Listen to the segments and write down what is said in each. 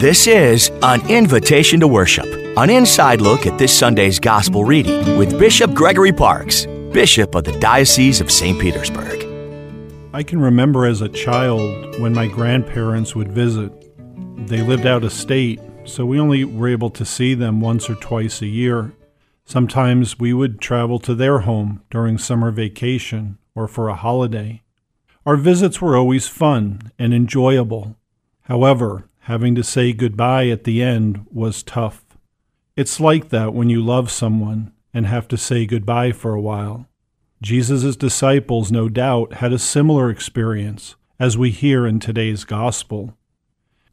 This is an invitation to worship, an inside look at this Sunday's gospel reading with Bishop Gregory Parks, Bishop of the Diocese of St. Petersburg. I can remember as a child when my grandparents would visit. They lived out of state, so we only were able to see them once or twice a year. Sometimes we would travel to their home during summer vacation or for a holiday. Our visits were always fun and enjoyable. However, having to say goodbye at the end was tough. It's like that when you love someone and have to say goodbye for a while. Jesus' disciples, no doubt, had a similar experience, as we hear in today's Gospel.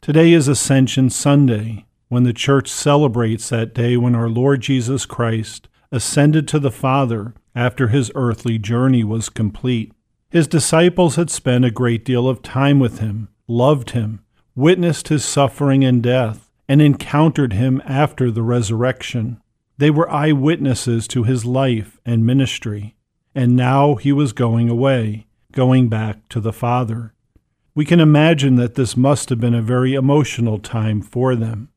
Today is Ascension Sunday, when the Church celebrates that day when our Lord Jesus Christ ascended to the Father after his earthly journey was complete. His disciples had spent a great deal of time with him, loved him, witnessed his suffering and death, and encountered him after the resurrection. They were eyewitnesses to his life and ministry and now he was going away, going back to the Father. We can imagine that this must have been a very emotional time for them.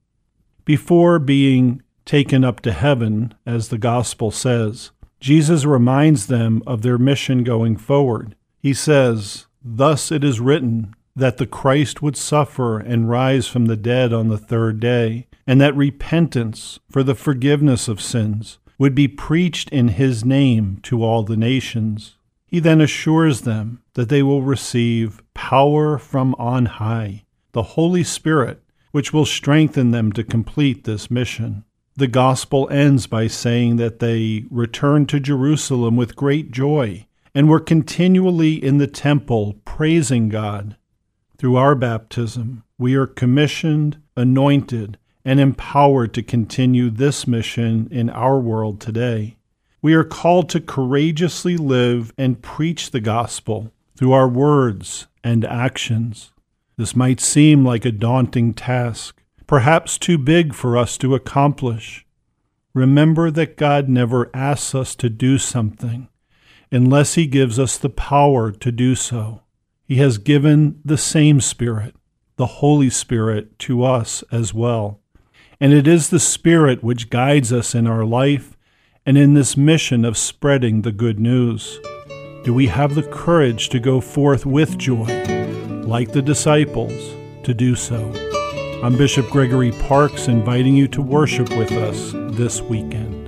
Before being taken up to heaven, as the Gospel says, Jesus reminds them of their mission going forward. He says, Thus it is written that the Christ would suffer and rise from the dead on the third day, and that repentance for the forgiveness of sins would be preached in his name to all the nations. He then assures them that they will receive power from on high, the Holy Spirit, which will strengthen them to complete this mission. The gospel ends by saying that they returned to Jerusalem with great joy and were continually in the temple praising God. Through our baptism, we are commissioned, anointed, and empowered to continue this mission in our world today. We are called to courageously live and preach the gospel through our words and actions. This might seem like a daunting task, perhaps too big for us to accomplish. Remember that God never asks us to do something unless He gives us the power to do so. He has given the same Spirit, the Holy Spirit, to us as well. And it is the Spirit which guides us in our life and in this mission of spreading the good news. Do we have the courage to go forth with joy, like the disciples, to do so? I'm Bishop Gregory Parks, inviting you to worship with us this weekend.